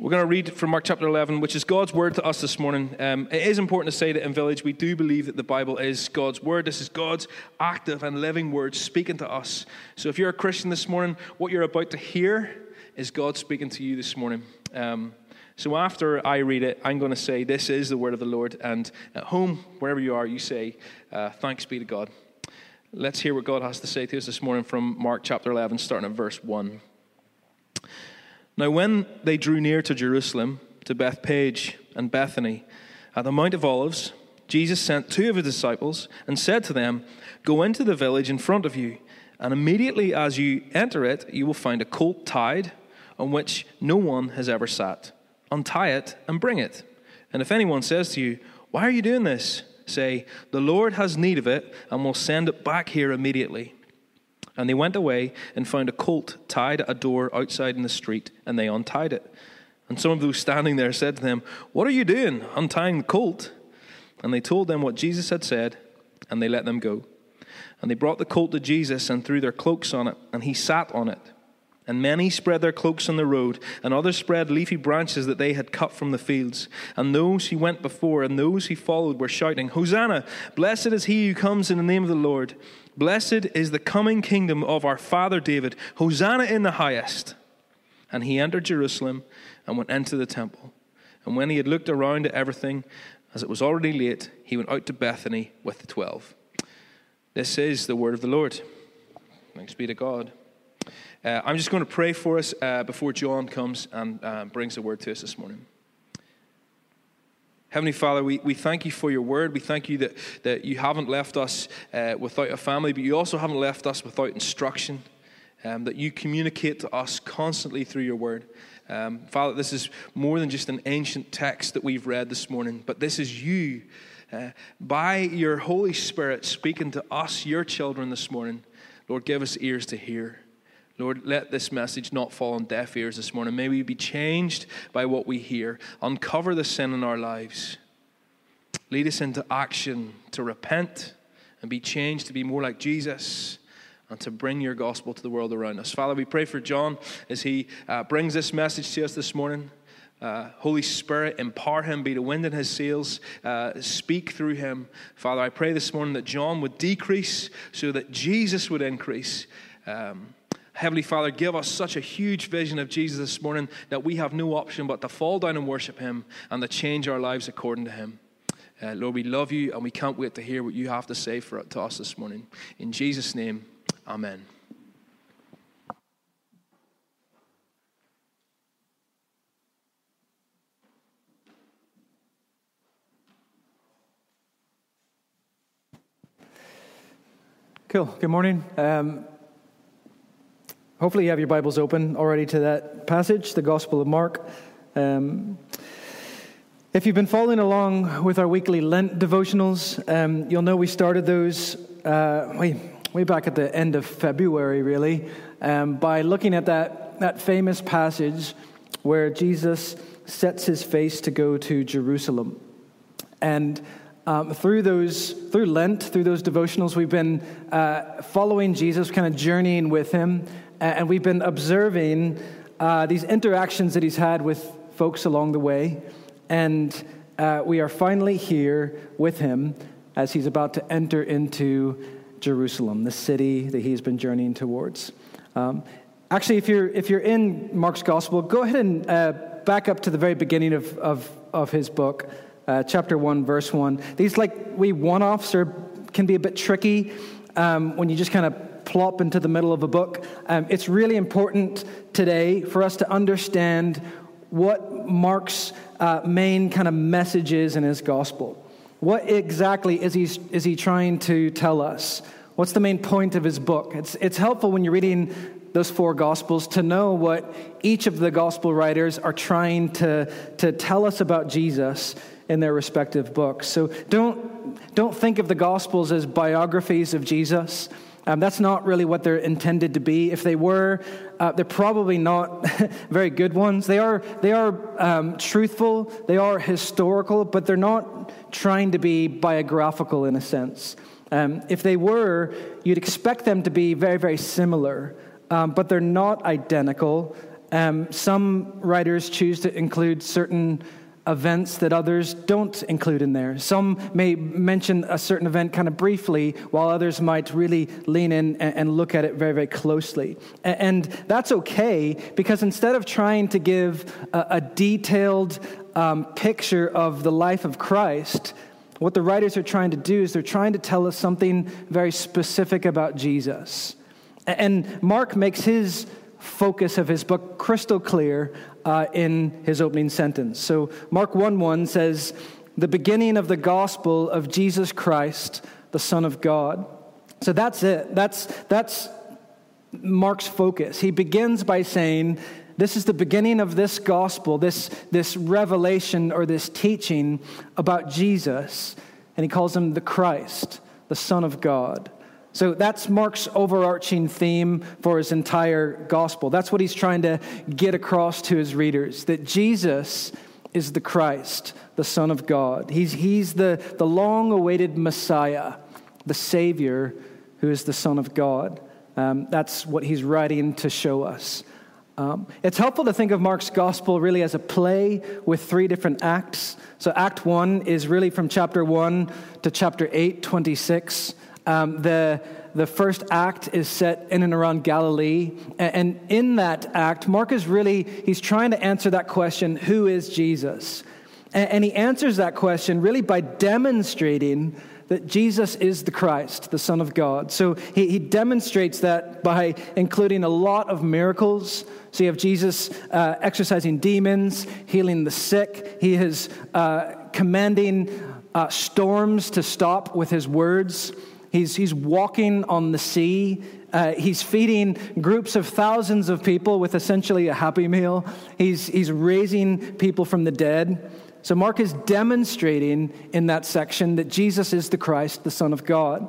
We're going to read from Mark chapter 11, which is God's word to us this morning. Um, it is important to say that in Village, we do believe that the Bible is God's word. This is God's active and living word speaking to us. So if you're a Christian this morning, what you're about to hear is God speaking to you this morning. Um, so after I read it, I'm going to say, This is the word of the Lord. And at home, wherever you are, you say, uh, Thanks be to God. Let's hear what God has to say to us this morning from Mark chapter 11, starting at verse 1. Now, when they drew near to Jerusalem, to Bethphage and Bethany, at the Mount of Olives, Jesus sent two of his disciples and said to them, Go into the village in front of you, and immediately as you enter it, you will find a colt tied on which no one has ever sat. Untie it and bring it. And if anyone says to you, Why are you doing this? say, The Lord has need of it, and will send it back here immediately. And they went away and found a colt tied at a door outside in the street, and they untied it. And some of those standing there said to them, What are you doing, untying the colt? And they told them what Jesus had said, and they let them go. And they brought the colt to Jesus and threw their cloaks on it, and he sat on it. And many spread their cloaks on the road, and others spread leafy branches that they had cut from the fields. And those who went before and those who followed were shouting, Hosanna! Blessed is he who comes in the name of the Lord. Blessed is the coming kingdom of our father David. Hosanna in the highest. And he entered Jerusalem and went into the temple. And when he had looked around at everything, as it was already late, he went out to Bethany with the twelve. This is the word of the Lord. Thanks be to God. Uh, I'm just going to pray for us uh, before John comes and uh, brings the word to us this morning. Heavenly Father, we, we thank you for your word. We thank you that, that you haven't left us uh, without a family, but you also haven't left us without instruction, um, that you communicate to us constantly through your word. Um, Father, this is more than just an ancient text that we've read this morning, but this is you, uh, by your Holy Spirit, speaking to us, your children, this morning. Lord, give us ears to hear. Lord, let this message not fall on deaf ears this morning. May we be changed by what we hear. Uncover the sin in our lives. Lead us into action to repent and be changed to be more like Jesus and to bring your gospel to the world around us. Father, we pray for John as he uh, brings this message to us this morning. Uh, Holy Spirit, empower him, be the wind in his sails, uh, speak through him. Father, I pray this morning that John would decrease so that Jesus would increase. Um, Heavenly Father, give us such a huge vision of Jesus this morning that we have no option but to fall down and worship Him and to change our lives according to Him. Uh, Lord, we love you and we can't wait to hear what you have to say for, to us this morning. In Jesus' name, Amen. Cool. Good morning. Um, Hopefully, you have your Bibles open already to that passage, the Gospel of Mark. Um, if you've been following along with our weekly Lent devotionals, um, you'll know we started those uh, way, way back at the end of February, really, um, by looking at that, that famous passage where Jesus sets his face to go to Jerusalem. And um, through those, through Lent, through those devotionals, we've been uh, following Jesus, kind of journeying with him and we've been observing uh, these interactions that he's had with folks along the way. And uh, we are finally here with him as he's about to enter into Jerusalem, the city that he's been journeying towards. Um, actually, if you're, if you're in Mark's gospel, go ahead and uh, back up to the very beginning of, of, of his book, uh, chapter 1, verse 1. These, like, we one offs are can be a bit tricky um, when you just kind of plop into the middle of a book. Um, it's really important today for us to understand what Mark's uh, main kind of message is in his gospel. What exactly is he, is he trying to tell us? What's the main point of his book? It's, it's helpful when you're reading those four gospels to know what each of the gospel writers are trying to, to tell us about Jesus in their respective books. So don't, don't think of the gospels as biographies of Jesus. Um, that's not really what they're intended to be. If they were, uh, they're probably not very good ones. They are, they are um, truthful, they are historical, but they're not trying to be biographical in a sense. Um, if they were, you'd expect them to be very, very similar, um, but they're not identical. Um, some writers choose to include certain events that others don't include in there. Some may mention a certain event kind of briefly, while others might really lean in and, look at it very, very closely. And that's okay because instead of trying to give a, a detailed um, picture of the life of Christ, what the writers are trying to do is they're trying to tell us something very specific about Jesus. And Mark makes his focus of his book crystal clear uh, in his opening sentence. So, Mark 1 1 says, The beginning of the gospel of Jesus Christ, the Son of God. So that's it. That's, that's Mark's focus. He begins by saying, This is the beginning of this gospel, this, this revelation or this teaching about Jesus. And he calls him the Christ, the Son of God. So that's Mark's overarching theme for his entire gospel. That's what he's trying to get across to his readers that Jesus is the Christ, the Son of God. He's, he's the, the long awaited Messiah, the Savior who is the Son of God. Um, that's what he's writing to show us. Um, it's helpful to think of Mark's gospel really as a play with three different acts. So, Act 1 is really from chapter 1 to chapter 8, 26. Um, the, the first act is set in and around Galilee. And in that act, Mark is really, he's trying to answer that question who is Jesus? And he answers that question really by demonstrating that Jesus is the Christ, the Son of God. So he, he demonstrates that by including a lot of miracles. So you have Jesus uh, demons, healing the sick. He is uh, commanding uh, storms to stop with his words. He's, he's walking on the sea. Uh, he's feeding groups of thousands of people with essentially a happy meal. He's, he's raising people from the dead. So, Mark is demonstrating in that section that Jesus is the Christ, the Son of God.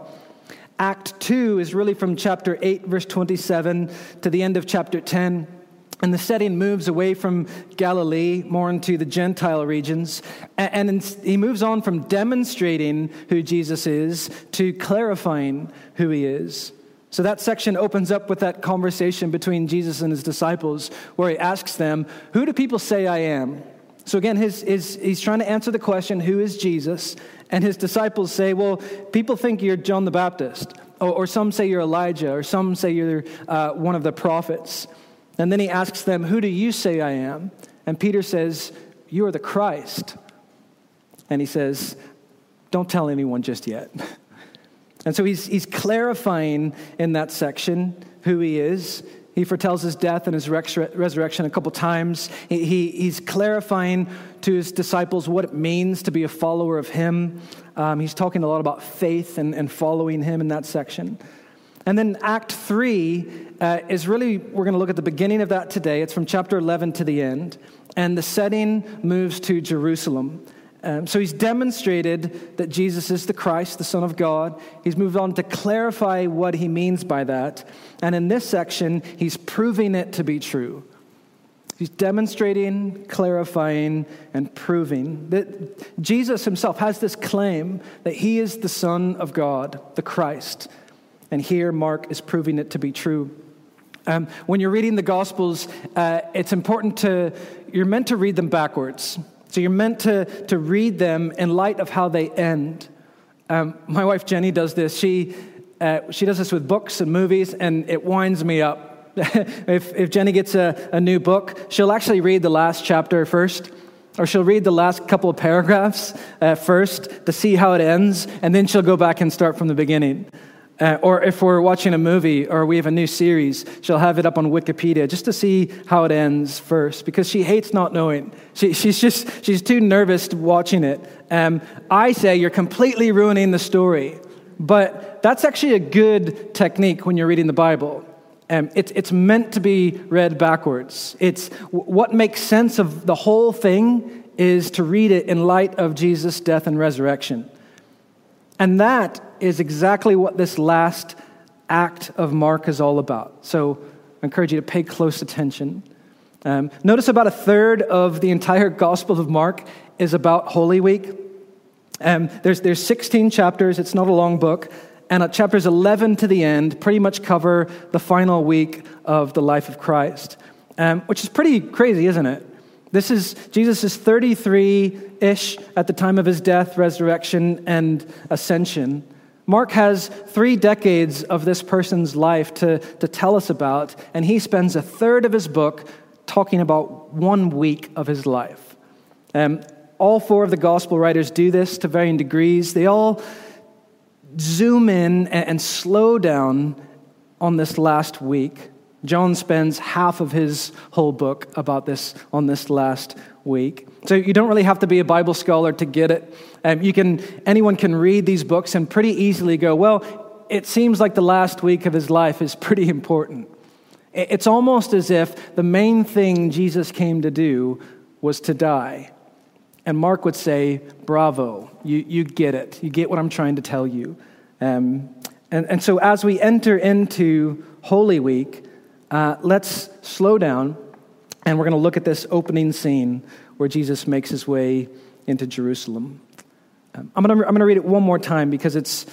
Act 2 is really from chapter 8, verse 27 to the end of chapter 10. And the setting moves away from Galilee more into the Gentile regions. And he moves on from demonstrating who Jesus is to clarifying who he is. So that section opens up with that conversation between Jesus and his disciples, where he asks them, Who do people say I am? So again, his, his, he's trying to answer the question, Who is Jesus? And his disciples say, Well, people think you're John the Baptist, or, or some say you're Elijah, or some say you're uh, one of the prophets. And then he asks them, Who do you say I am? And Peter says, You are the Christ. And he says, Don't tell anyone just yet. And so he's, he's clarifying in that section who he is. He foretells his death and his resurrection a couple times. He, he, he's clarifying to his disciples what it means to be a follower of him. Um, he's talking a lot about faith and, and following him in that section. And then Act 3 uh, is really, we're going to look at the beginning of that today. It's from chapter 11 to the end. And the setting moves to Jerusalem. Um, so he's demonstrated that Jesus is the Christ, the Son of God. He's moved on to clarify what he means by that. And in this section, he's proving it to be true. He's demonstrating, clarifying, and proving that Jesus himself has this claim that he is the Son of God, the Christ. And here, Mark is proving it to be true. Um, when you're reading the Gospels, uh, it's important to, you're meant to read them backwards. So you're meant to, to read them in light of how they end. Um, my wife Jenny does this. She, uh, she does this with books and movies, and it winds me up. if, if Jenny gets a, a new book, she'll actually read the last chapter first, or she'll read the last couple of paragraphs uh, first to see how it ends, and then she'll go back and start from the beginning. Uh, or if we're watching a movie or we have a new series, she'll have it up on Wikipedia just to see how it ends first because she hates not knowing. She, she's just she's too nervous watching it. Um, I say you're completely ruining the story, but that's actually a good technique when you're reading the Bible. Um, it, it's meant to be read backwards. It's what makes sense of the whole thing is to read it in light of Jesus' death and resurrection. And that is exactly what this last act of Mark is all about. So I encourage you to pay close attention. Um, notice about a third of the entire Gospel of Mark is about Holy Week. Um, there's, there's 16 chapters, it's not a long book. And at chapters 11 to the end, pretty much cover the final week of the life of Christ. um, which is pretty crazy, isn't it? This is Jesus is 33 ish at the time of his death, resurrection, and ascension. Mark has three decades of this person's life to, to tell us about, and he spends a third of his book talking about one week of his life. Um, all four of the gospel writers do this to varying degrees. They all zoom in and, and slow down on this last week. John spends half of his whole book about this on this last week. So you don't really have to be a Bible scholar to get it. Um, you can, anyone can read these books and pretty easily go, well, it seems like the last week of his life is pretty important. It's almost as if the main thing Jesus came to do was to die. And Mark would say, Bravo, you, you get it. You get what I'm trying to tell you. Um, and, and so as we enter into Holy Week, uh, let's slow down and we're going to look at this opening scene where Jesus makes his way into Jerusalem. Um, I'm going to read it one more time because it's,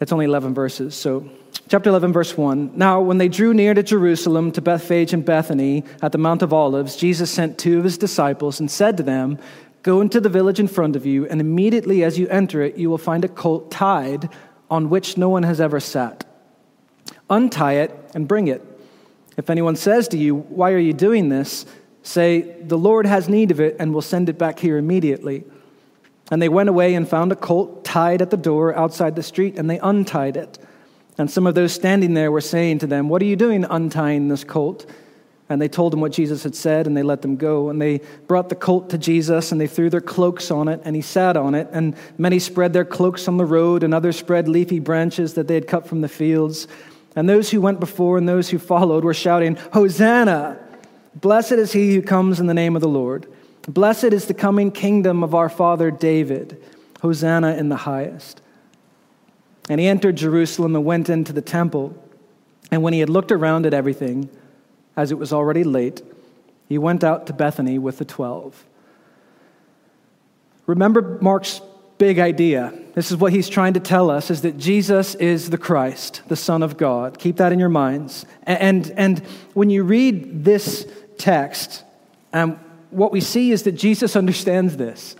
it's only 11 verses. So, chapter 11, verse 1. Now, when they drew near to Jerusalem, to Bethphage and Bethany at the Mount of Olives, Jesus sent two of his disciples and said to them, Go into the village in front of you, and immediately as you enter it, you will find a colt tied on which no one has ever sat. Untie it and bring it. If anyone says to you, Why are you doing this? say, The Lord has need of it, and will send it back here immediately. And they went away and found a colt tied at the door outside the street, and they untied it. And some of those standing there were saying to them, What are you doing untying this colt? And they told him what Jesus had said, and they let them go. And they brought the colt to Jesus, and they threw their cloaks on it, and he sat on it. And many spread their cloaks on the road, and others spread leafy branches that they had cut from the fields. And those who went before and those who followed were shouting, Hosanna! Blessed is he who comes in the name of the Lord. Blessed is the coming kingdom of our father David. Hosanna in the highest. And he entered Jerusalem and went into the temple. And when he had looked around at everything, as it was already late, he went out to Bethany with the twelve. Remember Mark's big idea. This is what he's trying to tell us is that Jesus is the Christ, the Son of God. Keep that in your minds. And, and when you read this text, um, what we see is that Jesus understands this.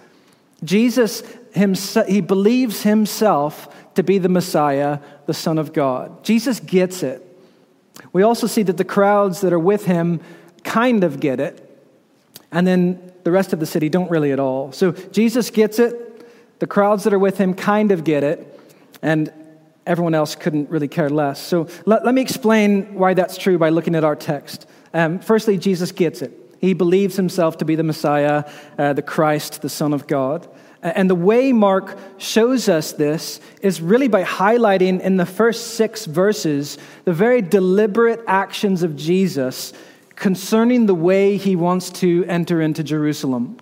Jesus himself, he believes himself to be the Messiah, the Son of God. Jesus gets it. We also see that the crowds that are with him kind of get it, and then the rest of the city don't really at all. So Jesus gets it, the crowds that are with him kind of get it, and everyone else couldn't really care less. So let, let me explain why that's true by looking at our text. Um, firstly, Jesus gets it. He believes himself to be the Messiah, uh, the Christ, the Son of God. And the way Mark shows us this is really by highlighting in the first six verses the very deliberate actions of Jesus concerning the way he wants to enter into Jerusalem.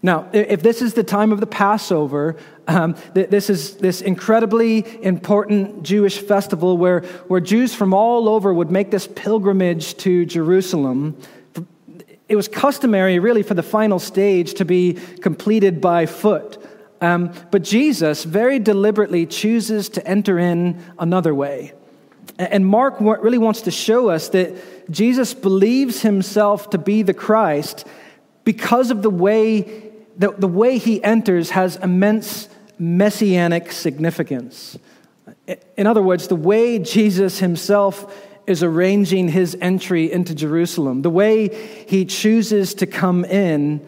Now, if this is the time of the Passover, um, this is this incredibly important Jewish festival where, where Jews from all over would make this pilgrimage to Jerusalem. It was customary, really, for the final stage to be completed by foot. Um, but Jesus very deliberately chooses to enter in another way. And Mark really wants to show us that Jesus believes himself to be the Christ because of the way, the, the way he enters has immense messianic significance. In other words, the way Jesus himself is arranging his entry into Jerusalem, the way he chooses to come in,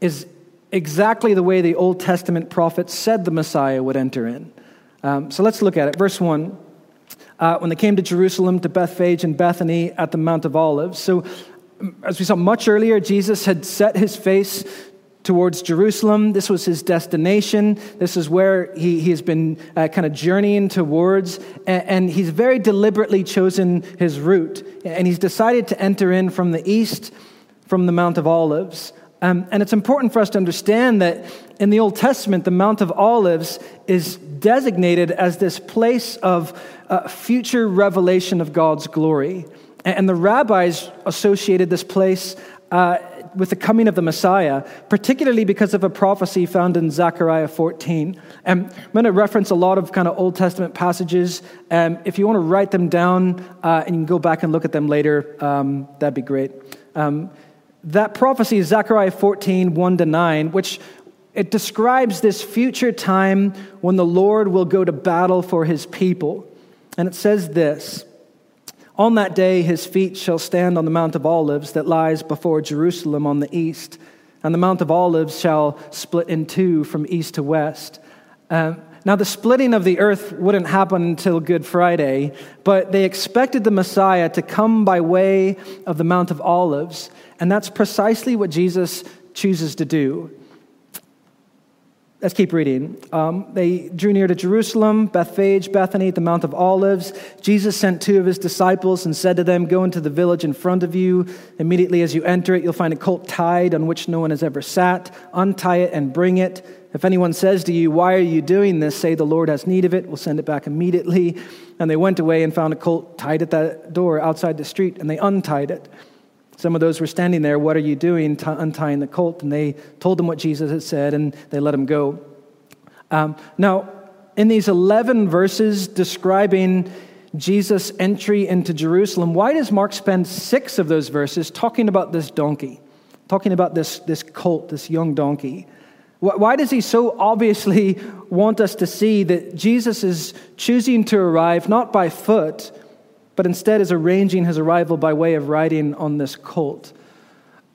is exactly the way the Old Testament prophets said the Messiah would enter in. Um, so let's look at it. Verse 1 uh, When they came to Jerusalem, to Bethphage and Bethany at the Mount of Olives. So, as we saw much earlier, Jesus had set his face towards Jerusalem. This was his destination. This is where he, he has been uh, kind of journeying towards. And, and, he's very deliberately chosen his route. And he's decided to enter in from the east, from the Mount of Olives. Um, and it's important for us to understand that in the Old Testament, the Mount of Olives is designated as this place of uh, future revelation of God's glory. And, the rabbis associated this place uh, with the coming of the Messiah, particularly because of a prophecy found in Zechariah 14. Um, I'm going to reference a lot of kind of Old Testament passages. Um, if you want to write them down uh, and you can go back and look at them later, um, that'd be great. Um, that prophecy is Zechariah 14, 1 to 9, which it describes this future time when the Lord will go to battle for his people. And it says this On that day, his feet shall stand on the Mount of Olives that lies before Jerusalem on the east, and the Mount of Olives shall split in two from east to west. Um, now, the splitting of the earth wouldn't happen until Good Friday, but they expected the Messiah to come by way of the Mount of Olives, and that's precisely what Jesus chooses to do. Let's keep reading. Um, they drew near to Jerusalem, Bethphage, Bethany, the Mount of Olives. Jesus sent two of his disciples and said to them, Go into the village in front of you. Immediately as you enter it, you'll find a colt tied on which no one has ever sat. Untie it and bring it. If anyone says to you, Why are you doing this? say, The Lord has need of it. We'll send it back immediately. And they went away and found a colt tied at that door outside the street, and they untied it. Some of those were standing there, What are you doing? T- untying the colt. And they told them what Jesus had said, and they let him go. Um, now, in these 11 verses describing Jesus' entry into Jerusalem, why does Mark spend six of those verses talking about this donkey, talking about this, this colt, this young donkey? Why does he so obviously want us to see that Jesus is choosing to arrive not by foot, but instead is arranging his arrival by way of riding on this colt?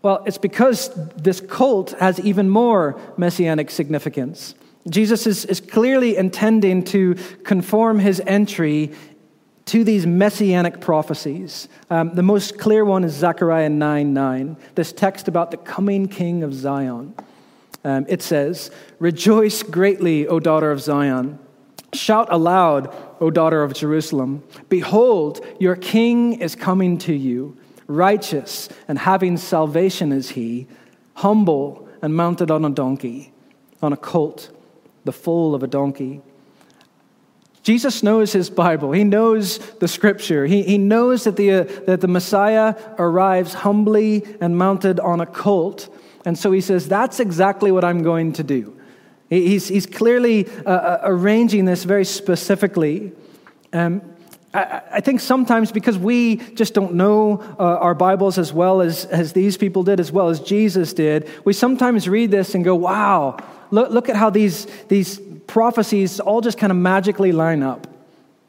Well, it's because this colt has even more messianic significance. Jesus is, is clearly intending to conform his entry to these messianic prophecies. Um, the most clear one is Zechariah 9 9, this text about the coming king of Zion. Um, it says, Rejoice greatly, O daughter of Zion. Shout aloud, O daughter of Jerusalem. Behold, your king is coming to you. Righteous and having salvation is he, humble and mounted on a donkey, on a colt, the foal of a donkey. Jesus knows his Bible. He knows the scripture. He, he knows that the, uh, that the Messiah arrives humbly and mounted on a colt. And so he says, That's exactly what I'm going to do. He's, he's clearly uh, uh, arranging this very specifically. Um, I, I, think sometimes because we just don't know uh, our Bibles as well as, as these people did, as well as Jesus did, we sometimes read this and go, wow, look, look at how these, these prophecies all just kind of magically line up.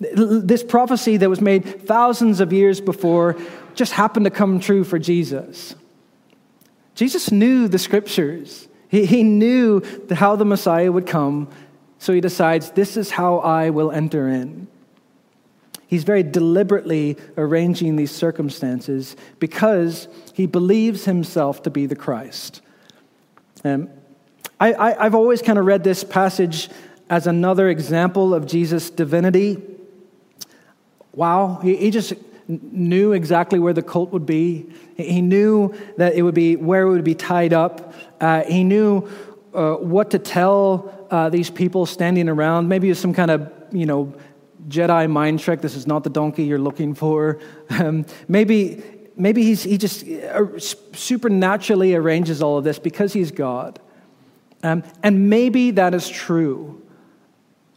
This prophecy that was made thousands of years before just happened to come true for Jesus. Jesus knew the scriptures. He, he knew how the Messiah would come, so he decides, This is how I will enter in. He's very deliberately arranging these circumstances because he believes himself to be the Christ. Um, I, have always kind of read this passage as another example of Jesus' divinity. Wow, he, he just knew exactly where the colt would be. He knew that it would be where it would be tied up. Uh, he knew uh, what to tell uh, these people standing around. Maybe it's some kind of you know Jedi mind trick. This is not the donkey you're looking for. Um, maybe maybe he's, he just uh, supernaturally arranges all of this because he's God. Um, and maybe that is true.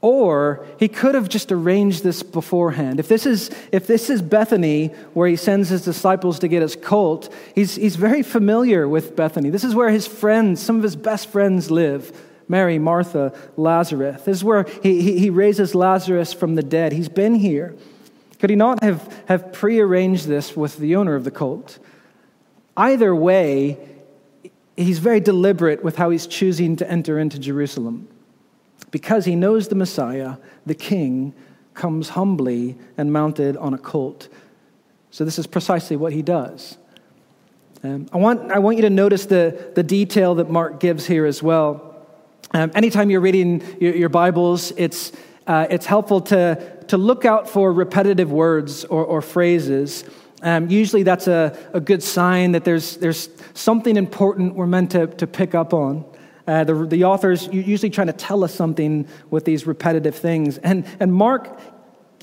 Or he could have just arranged this beforehand. If this is, if this is Bethany, where he sends his disciples to get his colt, he's, he's very familiar with Bethany. This is where his friends, some of his best friends, live Mary, Martha, Lazarus. This is where he, he, he raises Lazarus from the dead. He's been here. Could he not have, have prearranged this with the owner of the colt? Either way, he's very deliberate with how he's choosing to enter into Jerusalem because he knows the Messiah, the King, comes humbly and mounted on a colt. So, this is precisely what he does. Um, I, want, I want you to notice the, the detail that Mark gives here as well. Um, anytime you're reading your, your Bibles, it's, uh, it's helpful to, to look out for repetitive words or, or phrases. Um, usually, that's a, a good sign that there's, there's something important we're meant to, to pick up on. Uh, the, the author's usually trying to tell us something with these repetitive things. And, and Mark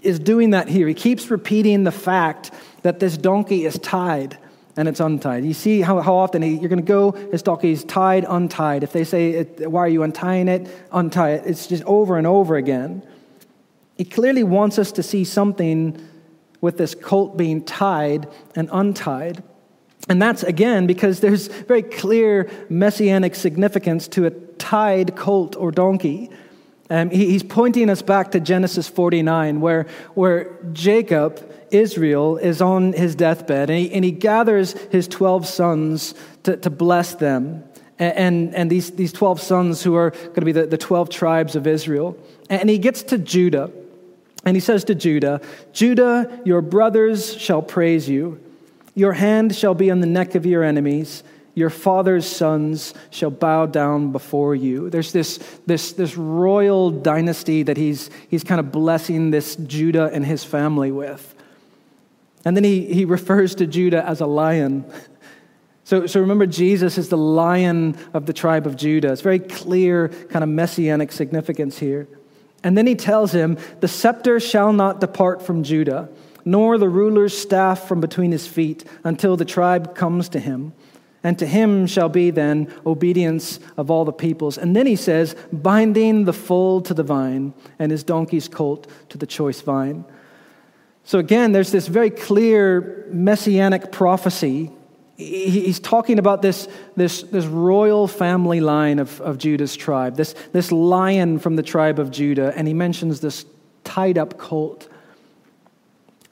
is doing that here. He keeps repeating the fact that this donkey is tied and it's untied. You see how, how often he, you're going to go, this donkey is tied, untied. If they say, Why are you untying it? Untie it. It's just over and over again. He clearly wants us to see something with this colt being tied and untied. And that's again because there's very clear messianic significance to a tied colt or donkey. Um, he, he's pointing us back to Genesis 49, where, where Jacob, Israel, is on his deathbed, and he, and he gathers his 12 sons to, to bless them. And, and, and these, these 12 sons who are going to be the, the 12 tribes of Israel. And he gets to Judah, and he says to Judah, Judah, your brothers shall praise you. Your hand shall be on the neck of your enemies. Your father's sons shall bow down before you. There's this, this, this royal dynasty that he's, he's kind of blessing this Judah and his family with. And then he, he refers to Judah as a lion. So, so remember, Jesus is the lion of the tribe of Judah. It's very clear, kind of messianic significance here. And then he tells him, The scepter shall not depart from Judah nor the ruler's staff from between his feet, until the tribe comes to him. And to him shall be then obedience of all the peoples. And then he says, binding the foal to the vine, and his donkey's colt to the choice vine. So again, there's this very clear messianic prophecy. He's talking about this, this, this royal family line of, of Judah's tribe, this, this lion from the tribe of Judah, and he mentions this tied up colt.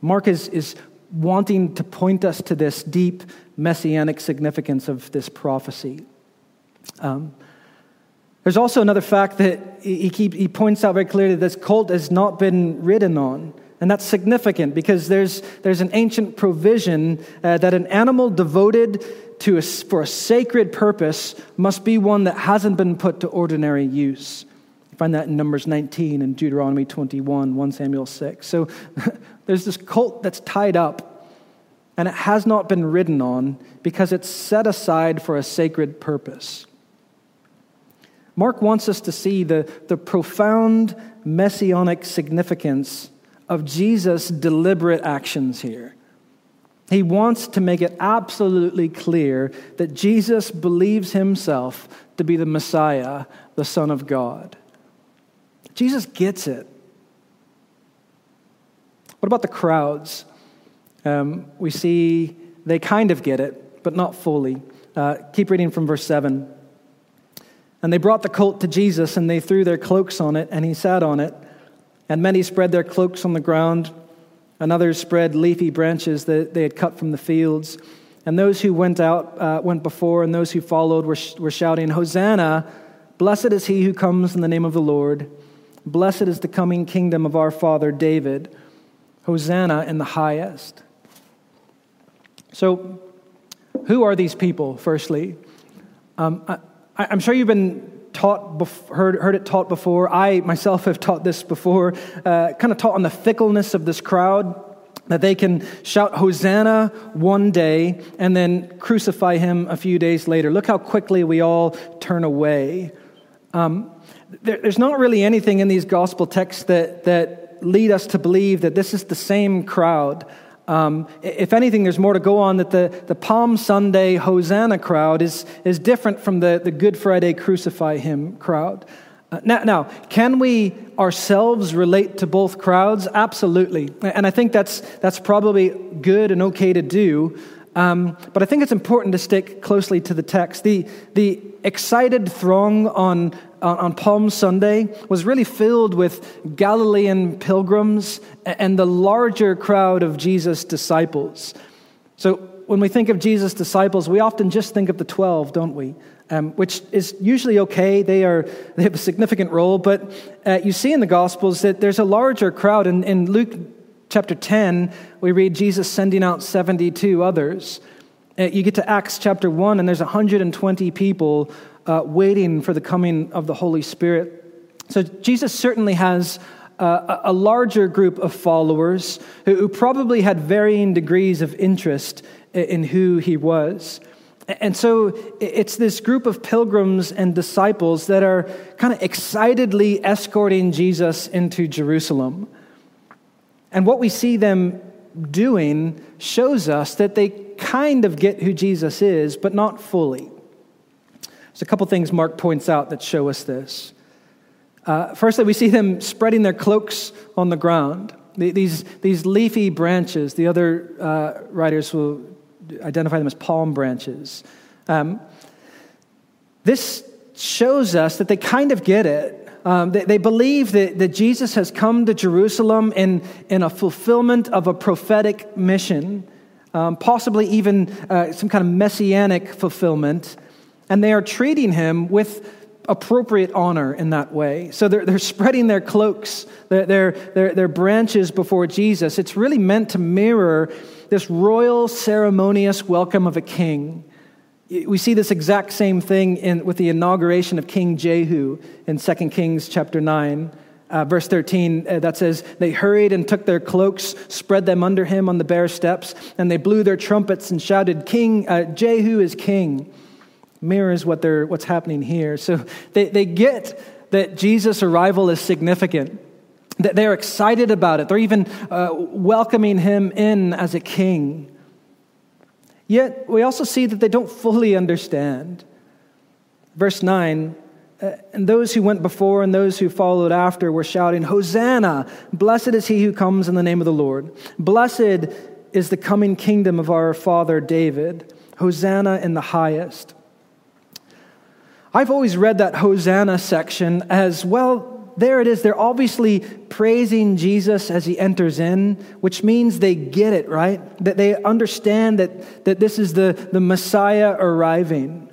Mark is, is wanting to point us to this deep messianic significance of this prophecy. Um, there's also another fact that he, keep, he points out very clearly this colt has not been ridden on. And that's significant because there's, there's an ancient provision uh, that an animal devoted to a, for a sacred purpose must be one that hasn't been put to ordinary use. Find that in Numbers 19 and Deuteronomy 21, 1 Samuel 6. So There's this colt that's tied up, and it has not been ridden on because it's set aside for a sacred purpose. Mark wants us to see the, the profound messianic significance of Jesus' deliberate actions here. He wants to make it absolutely clear that Jesus believes himself to be the Messiah, the Son of God. Jesus gets it. What about the crowds? Um, we see they kind of get it, but not fully. Uh, keep reading from verse 7. And they brought the colt to Jesus, and they threw their cloaks on it, and he sat on it. And many spread their cloaks on the ground, and others spread leafy branches that they had cut from the fields. And those who went out uh, went before, and those who followed were, sh- were shouting, Hosanna! Blessed is he who comes in the name of the Lord. Blessed is the coming kingdom of our father David. Hosanna in the highest. So, who are these people, firstly? Um, I, am sure you've been taught, heard, heard it taught before. I myself have taught this before, uh, kind of taught on the fickleness of this crowd, that they can shout Hosanna one day and then crucify him a few days later. Look how quickly we all turn away. Um, there, there's not really anything in these gospel texts that, that lead us to believe that this is the same crowd. Um, if anything, there's more to go on that the, the Palm Sunday Hosanna crowd is, is different from the, the Good Friday Crucify Him crowd. Uh, now, now, can we ourselves relate to both crowds? Absolutely. And I think that's, that's probably good and okay to do. Um, but I think it's important to stick closely to the text. The, the excited throng on, on, on, Palm Sunday was really filled with Galilean pilgrims and the larger crowd of Jesus' disciples. So when we think of Jesus' disciples, we often just think of the 12, don't we? Um, which is usually okay. They, are, they have a significant role. But uh, you see in the Gospels that there's a larger crowd. In, in Luke chapter 10, we read Jesus sending out 72 others. Uh, you get to Acts chapter 1, and there's 120 people uh, waiting for the coming of the Holy Spirit. So Jesus certainly has uh, a larger group of followers who, who probably had varying degrees of interest in who he was. And so it's this group of pilgrims and disciples that are kind of excitedly escorting Jesus into Jerusalem. And what we see them doing shows us that they kind of get who Jesus is, but not fully. There's a couple things Mark points out that show us this. Uh, firstly, we see them spreading their cloaks on the ground. These, these leafy branches, the other uh, writers will identify them as palm branches. Um, this shows us that they kind of get it. Um, they, they, believe that, that Jesus has come to Jerusalem in, in a fulfillment of a prophetic mission, um, possibly even uh, some kind of messianic fulfillment, and they are treating him with appropriate honor in that way. So they're, they're spreading their cloaks, their, their, their, their branches before Jesus. It's really meant to mirror this royal, ceremonious welcome of a king. We see this exact same thing in, with the inauguration of King Jehu in 2 Kings chapter 9. Uh, verse 13, uh, that says, They hurried and took their cloaks, spread them under him on the bare steps, and they blew their trumpets and shouted, King, uh, Jehu is king. Mirrors what they're, what's happening here. So they, they get that Jesus' arrival is significant, that they're excited about it. They're even uh, welcoming him in as a king. Yet we also see that they don't fully understand. Verse 9 uh, and those who went before and those who followed after were shouting, Hosanna! Blessed is he who comes in the name of the Lord. Blessed is the coming kingdom of our father David. Hosanna in the highest. I've always read that Hosanna section as well there it is. They're obviously praising Jesus as he enters in, which means they get it, right? That they understand that, that this is the, the Messiah arriving.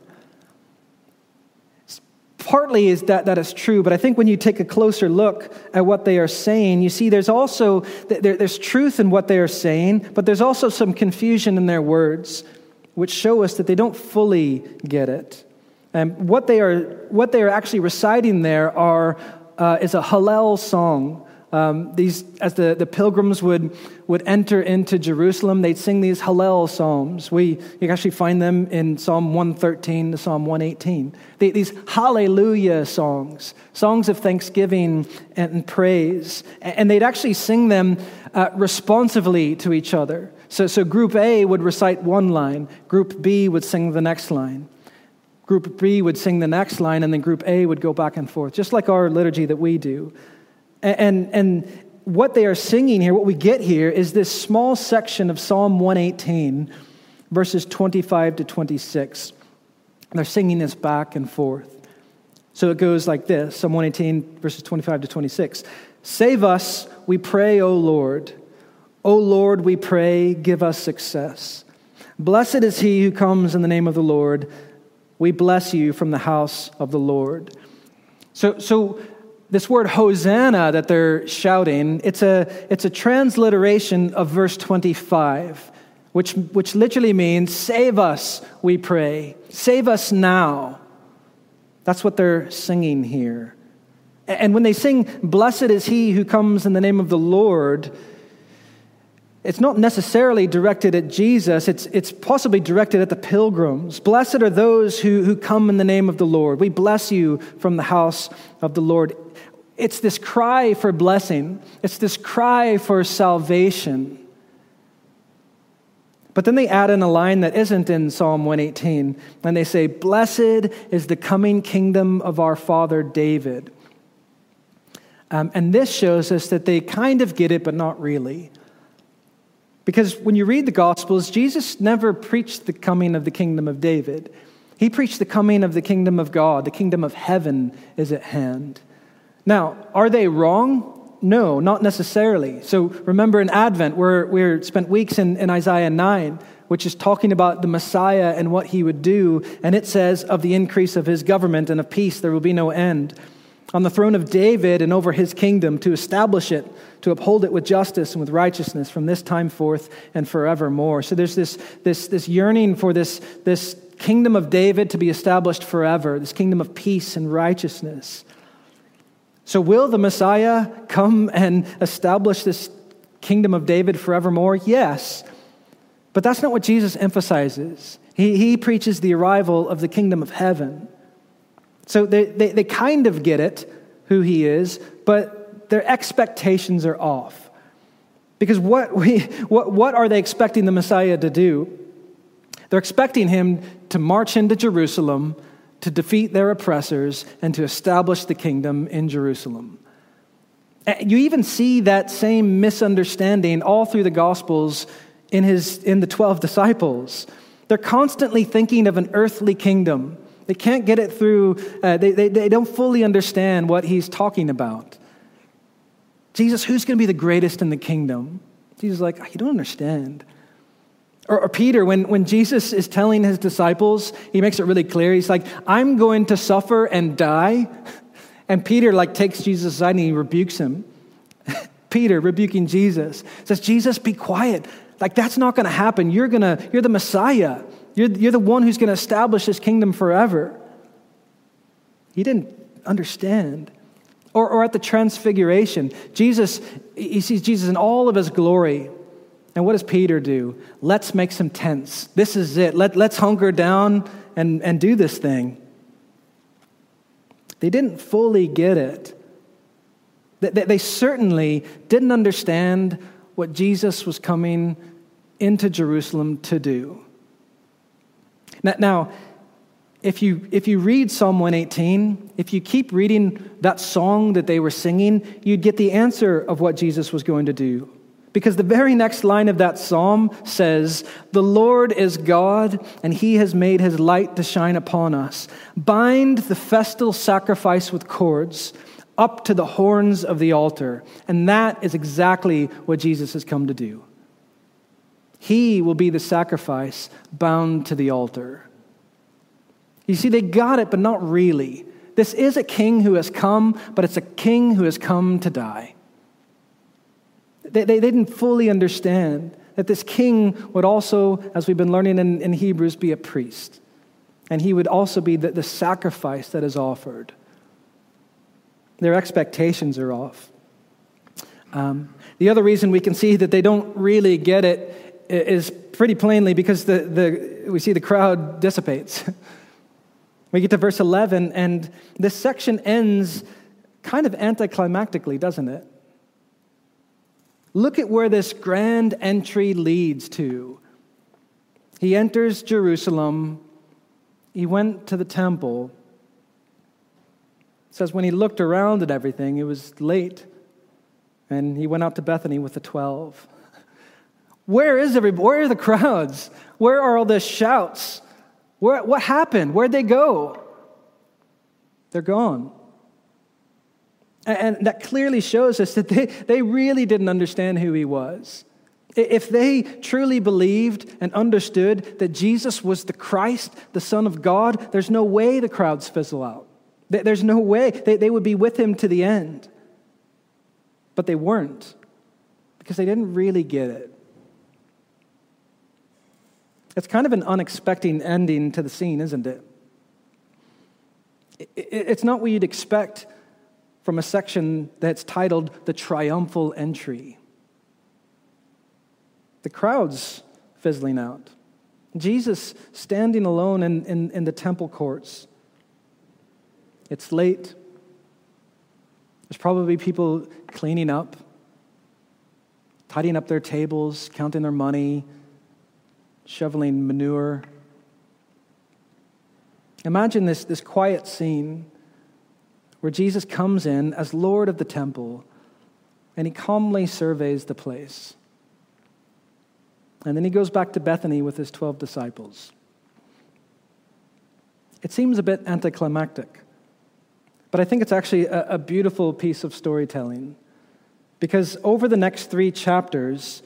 Partly is that that is true, but I think when you take a closer look at what they are saying, you see there's also there, there's truth in what they are saying, but there's also some confusion in their words, which show us that they don't fully get it. And what they are what they are actually reciting there are uh, is a Hallel song. Um, these, as the, the pilgrims would, would enter into Jerusalem, they'd sing these Hallel psalms. We, you can actually find them in Psalm 113 to Psalm 118. They, these hallelujah songs, songs of thanksgiving and praise. And they'd actually sing them uh, responsively to each other. So, so group A would recite one line, group B would sing the next line. Group B would sing the next line, and then Group A would go back and forth, just like our liturgy that we do. And, and, what they are singing here, what we get here, is this small section of Psalm 118, verses 25 to 26. They're singing this back and forth. So it goes like this Psalm 118, verses 25 to 26. Save us, we pray, O Lord. O Lord, we pray, give us success. Blessed is he who comes in the name of the Lord. We bless you from the house of the Lord. So, so this word Hosanna that they're shouting, it's a, it's a transliteration of verse 25, which, which literally means, Save us, we pray. Save us now. That's what they're singing here. And when they sing, Blessed is he who comes in the name of the Lord, it's not necessarily directed at Jesus, it's, it's possibly directed at the pilgrims. Blessed are those who, who come in the name of the Lord. We bless you from the house of the Lord. It's this cry for blessing, it's this cry for salvation. But then they add in a line that isn't in Psalm 118, and they say, Blessed is the coming kingdom of our father David. Um, and this shows us that they kind of get it, but not really. Because when you read the Gospels, Jesus never preached the coming of the kingdom of David. He preached the coming of the kingdom of God. The kingdom of heaven is at hand. Now, are they wrong? No, not necessarily. So remember in Advent, we're, we're spent weeks in, in Isaiah 9, which is talking about the Messiah and what he would do. And it says, of the increase of his government and of peace, there will be no end on the throne of David and over his kingdom to establish it, to uphold it with justice and with righteousness from this time forth and forevermore. So there's this, this, this yearning for this, this kingdom of David to be established forever, this kingdom of peace and righteousness. So, will the Messiah come and establish this kingdom of David forevermore? Yes. But that's not what Jesus emphasizes. He, he preaches the arrival of the kingdom of heaven. So they, they, they kind of get it, who he is, but their expectations are off. Because what, we, what, what are they expecting the Messiah to do? They're expecting him to march into Jerusalem, to defeat their oppressors, and to establish the kingdom in Jerusalem. Eh, you even see that same misunderstanding all through the Gospels in, his, in the 12 disciples. They're constantly thinking of an earthly kingdom. They can't get it through, uh, they, they, they don't fully understand what he's talking about. Jesus, who's going to be the greatest in the kingdom? Jesus is like, you don't understand. Or, or, Peter, when, when Jesus is telling his disciples, he makes it really clear. He's like, I'm going to suffer and die. And Peter like takes Jesus aside and he rebukes him. Peter rebuking Jesus says, Jesus, be quiet. Like that's not going to happen. You're gonna, you're the Messiah. You're, you're the one who's going to establish this kingdom forever. He didn't understand. Or, or at the transfiguration, Jesus, he sees Jesus in all of his glory. And what does Peter do? Let's make some tents. This is it. Let, let's hunker down and, and do this thing. They didn't fully get it. They, they certainly didn't understand what Jesus was coming into Jerusalem to do. Now, if you, if you read Psalm 118, if you keep reading that song that they were singing, you'd get the answer of what Jesus was going to do. Because the very next line of that psalm says, The Lord is God, and he has made his light to shine upon us. Bind the festal sacrifice with cords up to the horns of the altar. And that is exactly what Jesus has come to do. He will be the sacrifice bound to the altar. You see, they got it, but not really. This is a king who has come, but it's a king who has come to die. They, they, they didn't fully understand that this king would also, as we've been learning in, in Hebrews, be a priest. And he would also be the, the sacrifice that is offered. Their expectations are off. Um, the other reason we can see that they don't really get it is pretty plainly because the, the, we see the crowd dissipates. we get to verse 11, and this section ends kind of anticlimactically, doesn't it? Look at where this grand entry leads to. He enters Jerusalem, he went to the temple. It says when he looked around at everything, it was late, and he went out to Bethany with the 12. Where is everybody? Where are the crowds? Where are all the shouts? Where, what happened? Where'd they go? They're gone. And that clearly shows us that they, they really didn't understand who he was. If they truly believed and understood that Jesus was the Christ, the Son of God, there's no way the crowds fizzle out. There's no way. They, they would be with him to the end. But they weren't because they didn't really get it. It's kind of an unexpected ending to the scene, isn't it? It's not what you'd expect from a section that's titled The Triumphal Entry. The crowd's fizzling out. Jesus standing alone in, in, in the temple courts. It's late. There's probably people cleaning up, tidying up their tables, counting their money, shoveling manure. Imagine this, this quiet scene where Jesus comes in as Lord of the temple and he calmly surveys the place. And then he goes back to Bethany with his 12 disciples. It seems a bit anticlimactic, but I think it's actually a, a beautiful piece of storytelling because over the next three chapters,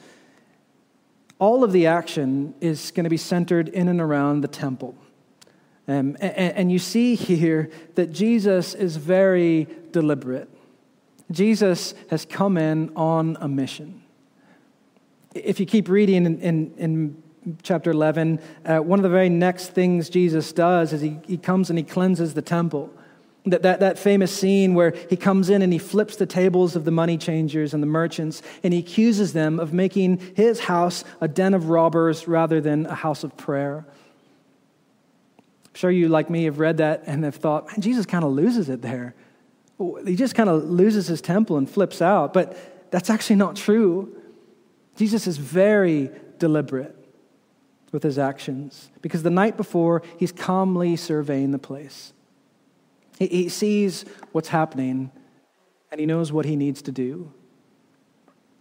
all of the action is going to be centered in and around the temple. Um, and, and you see here that Jesus is very deliberate. Jesus has come in on a mission. If you keep reading in, in, in chapter 11, uh, one of the very next things Jesus does is he, he comes and he cleanses the temple. That, that, that famous scene where he comes in and he flips the tables of the money changers and the merchants and he accuses them of making his house a den of robbers rather than a house of prayer. I'm sure you, like me, have read that and have thought, man, Jesus kind of loses it there. He just kind of loses his temple and flips out. But that's actually not true. Jesus is very deliberate with his actions because the night before, he's calmly surveying the place. He, sees what's happening and he knows what he needs to do.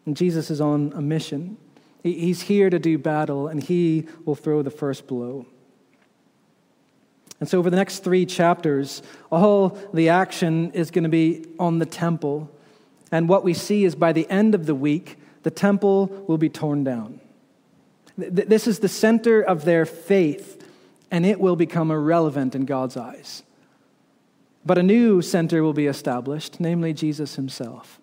And Jesus is on a mission. He's here to do battle, and he will throw the first blow. And so, over the next three chapters, all the action is going to be on the temple. And what we see is by the end of the week, the temple will be torn down. This is the center of their faith, and it will become irrelevant in God's eyes. But a new center will be established, namely Jesus himself.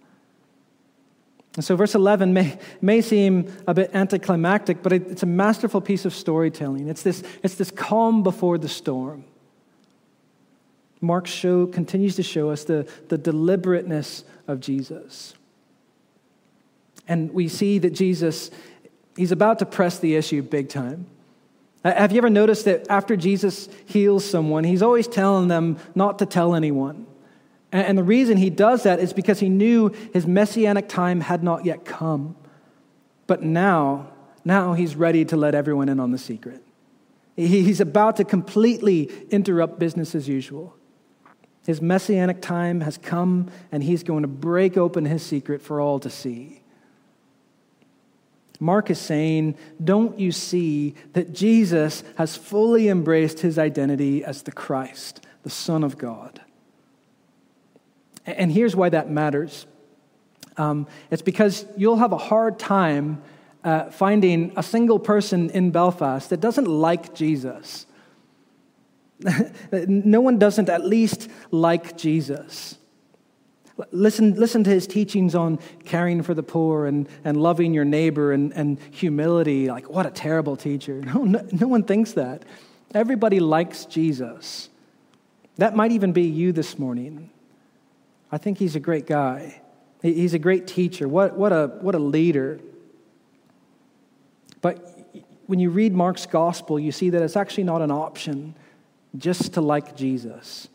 And so, verse 11 may, may seem a bit anticlimactic, but it's a masterful piece of storytelling. It's this, it's this calm before the storm. Mark show, continues to show us the, the deliberateness of Jesus. And we see that Jesus, he's about to press the issue big time. Uh, have you ever noticed that after Jesus heals someone, he's always telling them not to tell anyone? And the reason he does that is because he knew his messianic time had not yet come. But now, now he's ready to let everyone in on the secret. He's about to completely interrupt business as usual. His messianic time has come, and he's going to break open his secret for all to see. Mark is saying, Don't you see that Jesus has fully embraced his identity as the Christ, the Son of God? And here's why that matters um, it's because you'll have a hard time uh, finding a single person in Belfast that doesn't like Jesus. no one doesn't at least like Jesus. Listen, listen to his teachings on caring for the poor and, and loving your neighbor and, and humility. Like, what a terrible teacher. No, no, no one thinks that. Everybody likes Jesus. That might even be you this morning. I think he's a great guy. He's a great teacher. What, what, a, what a leader. But when you read Mark's gospel, you see that it's actually not an option just to like Jesus.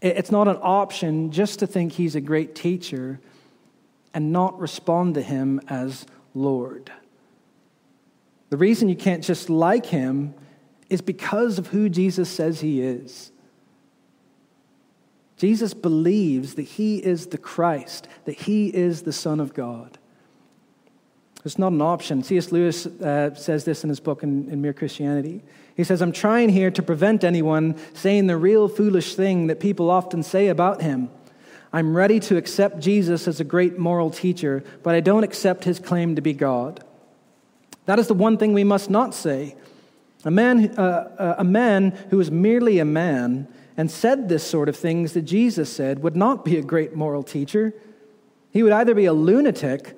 It's not an option just to think he's a great teacher and not respond to him as Lord. The reason you can't just like him is because of who Jesus says he is. Jesus believes that he is the Christ, that he is the Son of God. It's not an option. C.S. Lewis uh, says this in his book in, in Mere Christianity. He says, I'm trying here to prevent anyone saying the real foolish thing that people often say about him. I'm ready to accept Jesus as a great moral teacher, but I don't accept his claim to be God. That is the one thing we must not say. A man, uh, uh a man who is merely a man and said this sort of things that Jesus said would not be a great moral teacher. He would either be a lunatic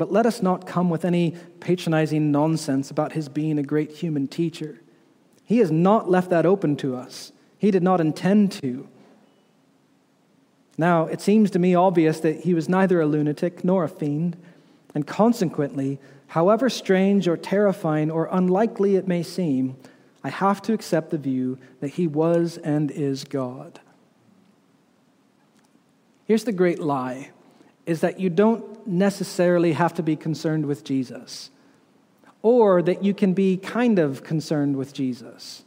But let us not come with any patronizing nonsense about his being a great human teacher. He has not left that open to us. He did not intend to. Now, it seems to me obvious that he was neither a lunatic nor a fiend, and consequently, however strange or terrifying or unlikely it may seem, I have to accept the view that he was and is God. Here's the great lie is that you don't necessarily have to be concerned with Jesus, or that you can be kind of concerned with Jesus.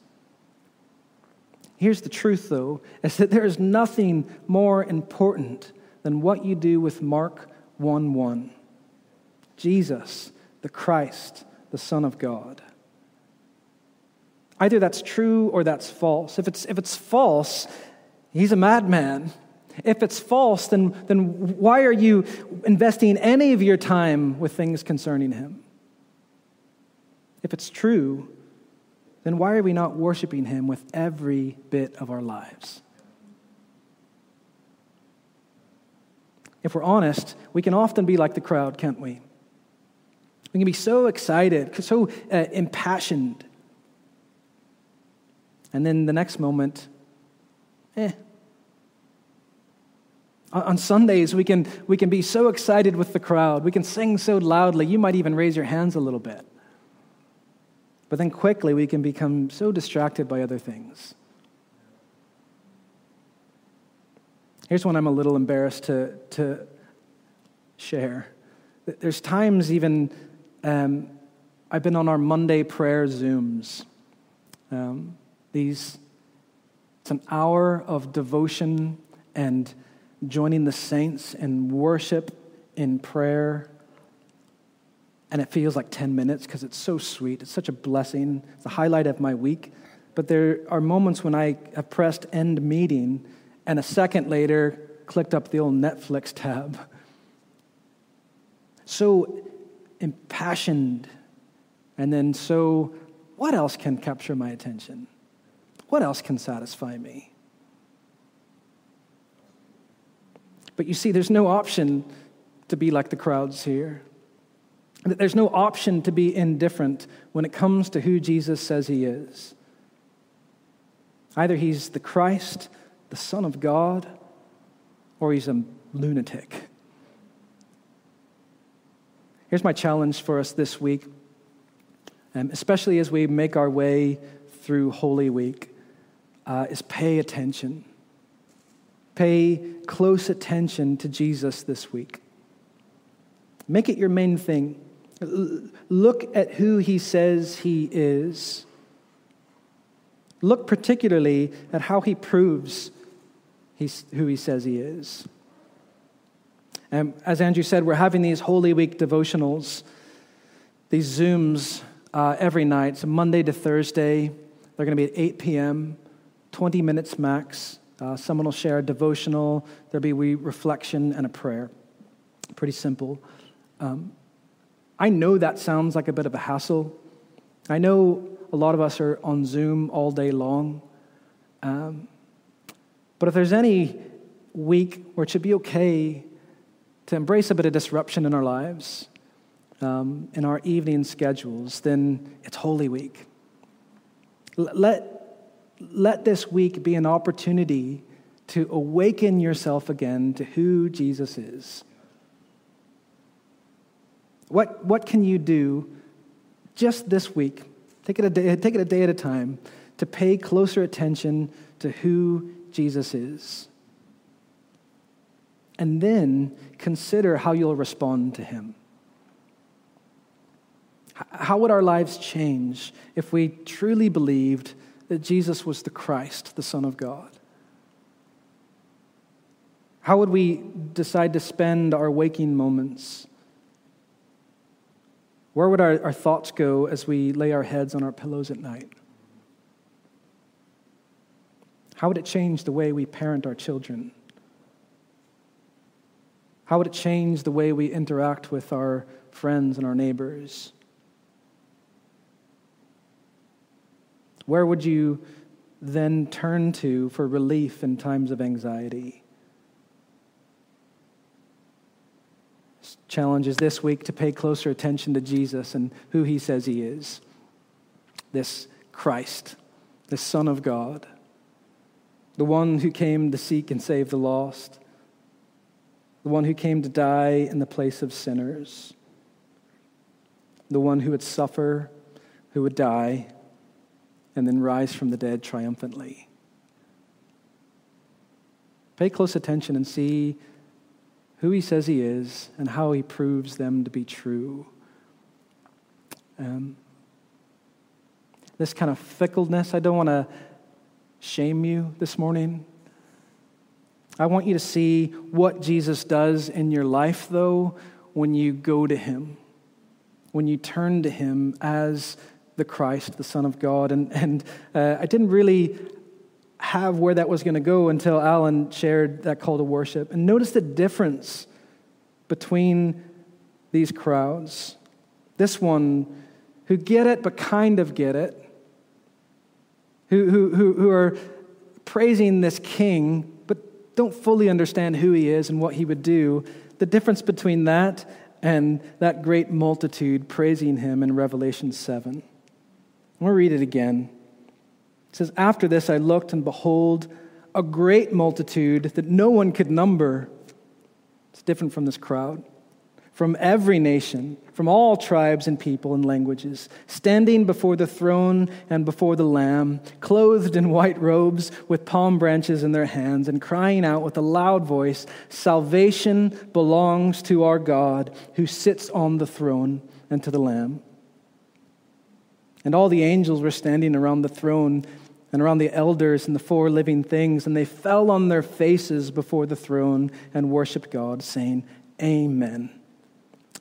Here's the truth, though, is that there is nothing more important than what you do with Mark 1 1. Jesus, the Christ, the Son of God. Either that's true or that's false. If it's, if it's false, he's a madman. If it's false, then, then why are you investing any of your time with things concerning him? If it's true, then why are we not worshiping him with every bit of our lives? If we're honest, we can often be like the crowd, can't we? We can be so excited, so uh, impassioned and then the next moment, eh. On Sundays, we can, we can be so excited with the crowd. We can sing so loudly. You might even raise your hands a little bit. But then quickly we can become so distracted by other things. Here's one I'm a little embarrassed to, to share. There's times even um, I've been on our Monday prayer Zooms. Um, these, it's an hour of devotion and joining the saints in worship, in prayer. And it feels like 10 minutes because it's so sweet. It's such a blessing. It's the highlight of my week. But there are moments when I have pressed end meeting and a second later clicked up the old Netflix tab. So impassioned, and then so, what else can capture my attention? What else can satisfy me? But you see, there's no option to be like the crowds here. There's no option to be indifferent when it comes to who Jesus says he is. Either he's the Christ, the Son of God, or he's a lunatic. Here's my challenge for us this week, um, especially as we make our way through Holy Week, uh, is pay attention. Pay close attention to Jesus this week. Make it your main thing. Look at who he says he is. Look particularly at how he proves he's, who he says he is. And as Andrew said, we're having these Holy Week devotionals, these Zooms uh, every night, so Monday to Thursday. They're going to be at 8 p.m., 20 minutes max. Uh, someone will share a devotional, there'll be reflection and a prayer. Pretty simple. Um, I know that sounds like a bit of a hassle. I know a lot of us are on Zoom all day long. Um, but if there's any week where it should be okay to embrace a bit of disruption in our lives, um, in our evening schedules, then it's Holy Week. Let let this week be an opportunity to awaken yourself again to who Jesus is. What, what can you do just this week? Take it, a day, take it a day at a time to pay closer attention to who Jesus is. And then consider how you'll respond to him. How would our lives change if we truly believed that Jesus was the Christ, the Son of God? How would we decide to spend our waking moments? Where would our, our thoughts go as we lay our heads on our pillows at night? How would it change the way we parent our children? How would it change the way we interact with our friends and our neighbors? Where would you then turn to for relief in times of anxiety? Challenge is this week to pay closer attention to Jesus and who he says he is this Christ, the Son of God, the one who came to seek and save the lost, the one who came to die in the place of sinners, the one who would suffer, who would die and then rise from the dead triumphantly. Pay close attention and see who he says he is and how he proves them to be true. Um, this kind of fickleness, I don't want to shame you this morning. I want you to see what Jesus does in your life, though, when you go to him, when you turn to him as the Christ, the Son of God. And, and uh, I didn't really have where that was going to go until Alan shared that call to worship. And notice the difference between these crowds. This one who get it but kind of get it, who, who, who, who are praising this king but don't fully understand who he is and what he would do. The difference between that and that great multitude praising him in Revelation 7. I'm going to read it again. It says, After this I looked, and behold, a great multitude that no one could number. It's different from this crowd. from every nation, from all tribes and people and languages, standing before the throne and before the Lamb, clothed in white robes with palm branches in their hands, and crying out with a loud voice Salvation belongs to our God who sits on the throne and to the Lamb. And all the angels were standing around the throne and around the elders and the four living things, and they fell on their faces before the throne and worshiped God, saying, Amen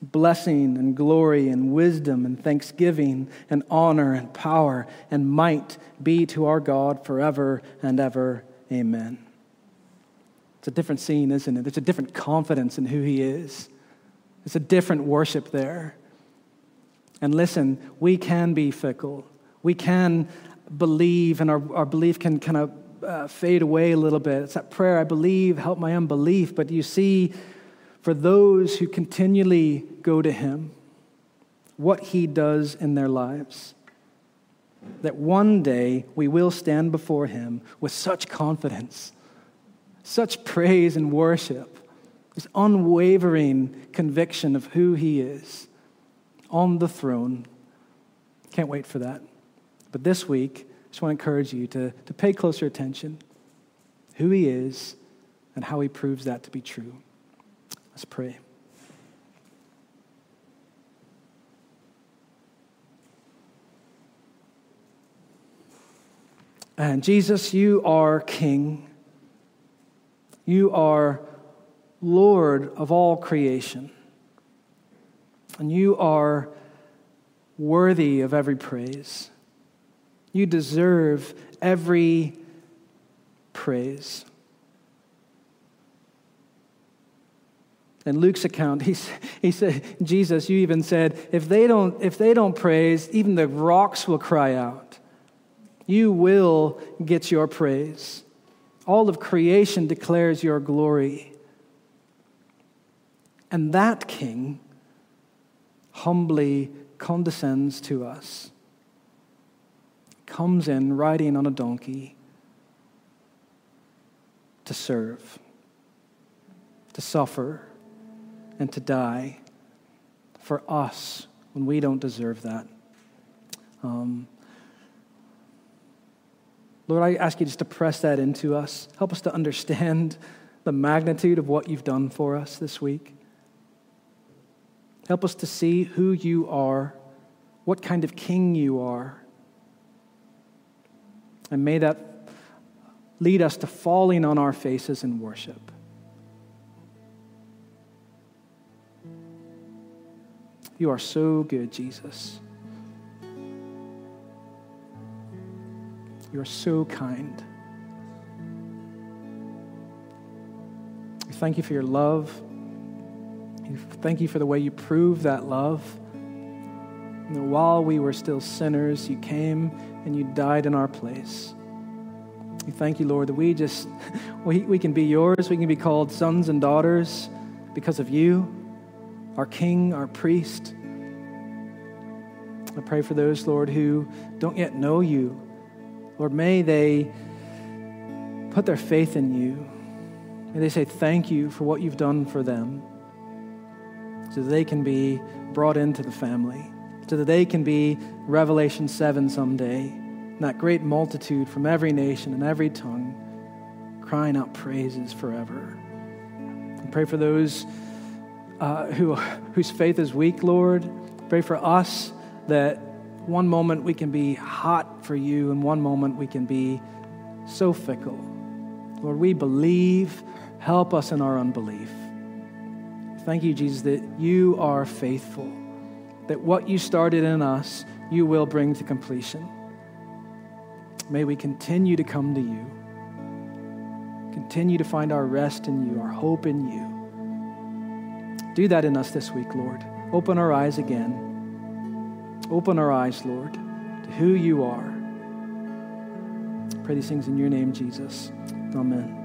blessing and glory and wisdom and thanksgiving and honor and power and might be to our God forever and ever. Amen. It's a different scene, isn't it? There's a different confidence in who He is. It's a different worship there. And listen, we can be fickle. We can believe, and our, our belief can kind of uh, fade away a little bit. It's that prayer, I believe, help my unbelief. But you see, for those who continually go to Him, what He does in their lives. That one day we will stand before Him with such confidence, such praise and worship, this unwavering conviction of who He is on the throne. Can't wait for that. But this week, I just want to encourage you to, to pay closer attention who He is and how He proves that to be true. Let's pray. And Jesus, you are King. You are Lord of all creation. And you are worthy of every praise. You deserve every praise. In Luke's account, he, he said, Jesus, you even said, if they, don't, if they don't praise, even the rocks will cry out. You will get your praise. All of creation declares your glory. And that king humbly condescends to us, comes in riding on a donkey to serve, to suffer and to die for us when we don't deserve that. Um, Lord, I ask you just to press that into us. Help us to understand the magnitude of what you've done for us this week. Help us to see who you are, what kind of king you are. And may that lead us to falling on our faces in worship. You are so good, Jesus. You are so kind. We thank you for your love. Thank you for the way you prove that love. And while we were still sinners, you came and you died in our place. We thank you, Lord, that we just we, we can be yours. We can be called sons and daughters because of you our King, our priest. I pray for those, Lord, who don't yet know you. Lord, may they put their faith in you. May they say thank you for what you've done for them so that they can be brought into the family, so that they can be Revelation 7 someday, that great multitude from every nation and every tongue crying out praises forever. I pray for those uh, who, whose faith is weak, Lord. Pray for us that one moment we can be hot for you, and one moment we can be so fickle. Lord, we believe. Help us in our unbelief. Thank you, Jesus, that you are faithful, that what you started in us, you will bring to completion. May we continue to come to you, continue to find our rest in you, our hope in you. Do that in us this week, Lord. Open our eyes again. Open our eyes, Lord, to who you are. I pray these things in your name, Jesus. Amen.